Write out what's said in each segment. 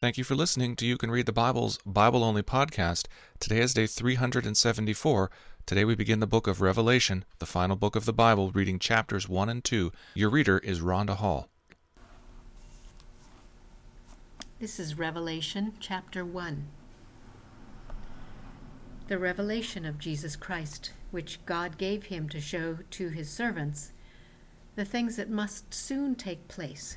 Thank you for listening to You Can Read the Bible's Bible Only podcast. Today is day 374. Today we begin the book of Revelation, the final book of the Bible, reading chapters 1 and 2. Your reader is Rhonda Hall. This is Revelation chapter 1. The revelation of Jesus Christ, which God gave him to show to his servants the things that must soon take place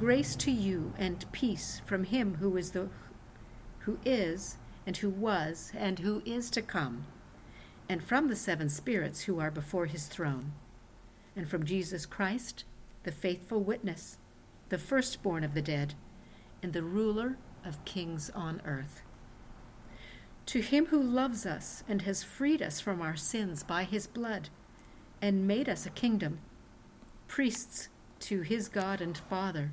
Grace to you and peace from him who is the who is and who was and who is to come, and from the seven spirits who are before his throne, and from Jesus Christ, the faithful witness, the firstborn of the dead, and the ruler of kings on earth. To him who loves us and has freed us from our sins by his blood, and made us a kingdom, priests to his God and Father.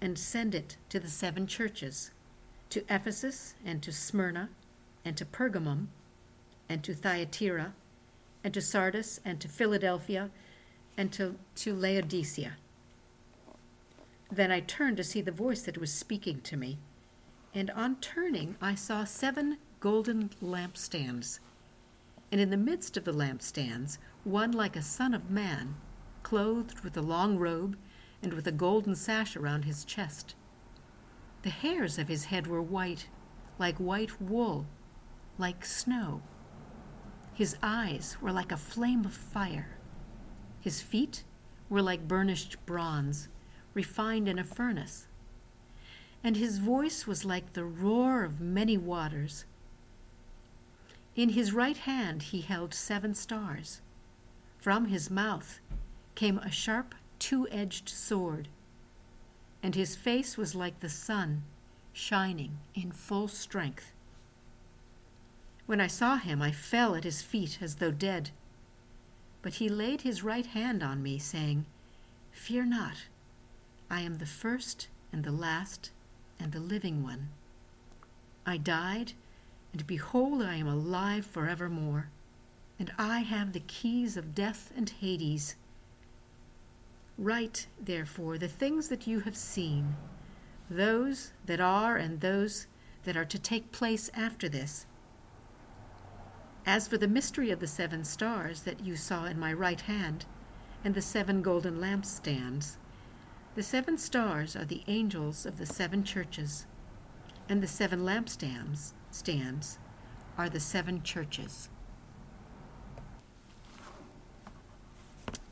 and send it to the seven churches to Ephesus, and to Smyrna, and to Pergamum, and to Thyatira, and to Sardis, and to Philadelphia, and to, to Laodicea. Then I turned to see the voice that was speaking to me, and on turning I saw seven golden lampstands, and in the midst of the lampstands one like a son of man, clothed with a long robe and with a golden sash around his chest. The hairs of his head were white, like white wool, like snow. His eyes were like a flame of fire. His feet were like burnished bronze, refined in a furnace. And his voice was like the roar of many waters. In his right hand he held seven stars. From his mouth came a sharp two edged sword, and his face was like the sun, shining in full strength. When I saw him, I fell at his feet as though dead. But he laid his right hand on me, saying, Fear not, I am the first and the last and the living one. I died, and behold, I am alive forevermore, and I have the keys of death and Hades. Write, therefore, the things that you have seen, those that are and those that are to take place after this. As for the mystery of the seven stars that you saw in my right hand, and the seven golden lampstands, the seven stars are the angels of the seven churches, and the seven lampstands stands are the seven churches.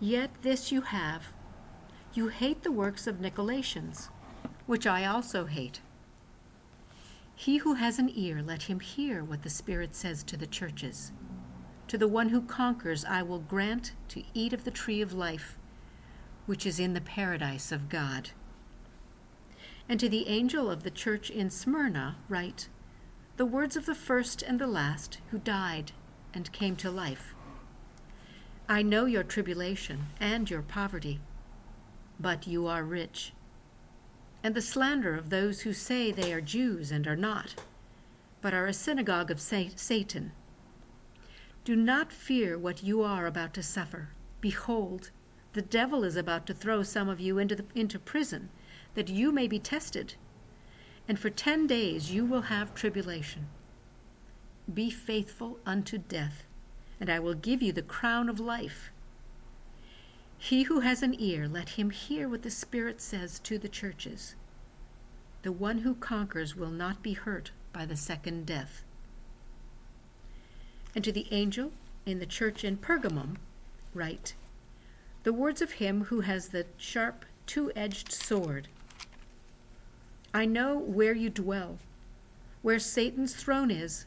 Yet this you have you hate the works of Nicolaitans, which I also hate. He who has an ear, let him hear what the Spirit says to the churches. To the one who conquers, I will grant to eat of the tree of life, which is in the paradise of God. And to the angel of the church in Smyrna, write the words of the first and the last who died and came to life. I know your tribulation and your poverty but you are rich. And the slander of those who say they are Jews and are not, but are a synagogue of Satan. Do not fear what you are about to suffer. Behold, the devil is about to throw some of you into, the, into prison, that you may be tested. And for ten days you will have tribulation. Be faithful unto death, and I will give you the crown of life. He who has an ear, let him hear what the Spirit says to the churches. The one who conquers will not be hurt by the second death. And to the angel in the church in Pergamum, write the words of him who has the sharp, two edged sword. I know where you dwell, where Satan's throne is,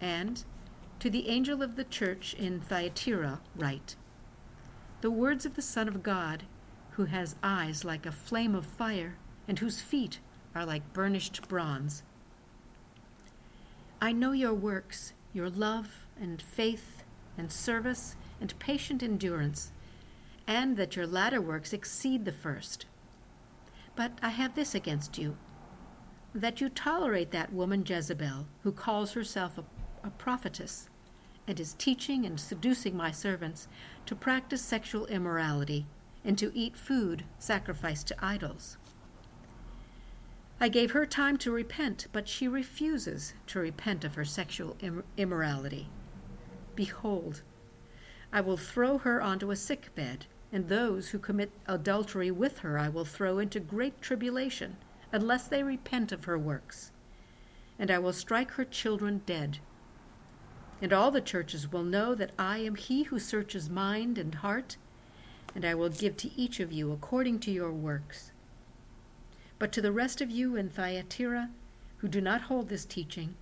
And to the angel of the church in Thyatira, write The words of the Son of God, who has eyes like a flame of fire, and whose feet are like burnished bronze. I know your works, your love and faith and service and patient endurance, and that your latter works exceed the first. But I have this against you that you tolerate that woman Jezebel, who calls herself a a prophetess, and is teaching and seducing my servants to practice sexual immorality and to eat food sacrificed to idols. I gave her time to repent, but she refuses to repent of her sexual immorality. Behold, I will throw her onto a sick bed, and those who commit adultery with her I will throw into great tribulation, unless they repent of her works. And I will strike her children dead and all the churches will know that I am he who searches mind and heart, and I will give to each of you according to your works. But to the rest of you in Thyatira, who do not hold this teaching,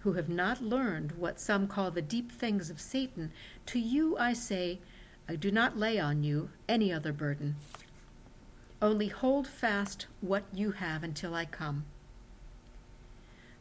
who have not learned what some call the deep things of Satan, to you I say, I do not lay on you any other burden. Only hold fast what you have until I come.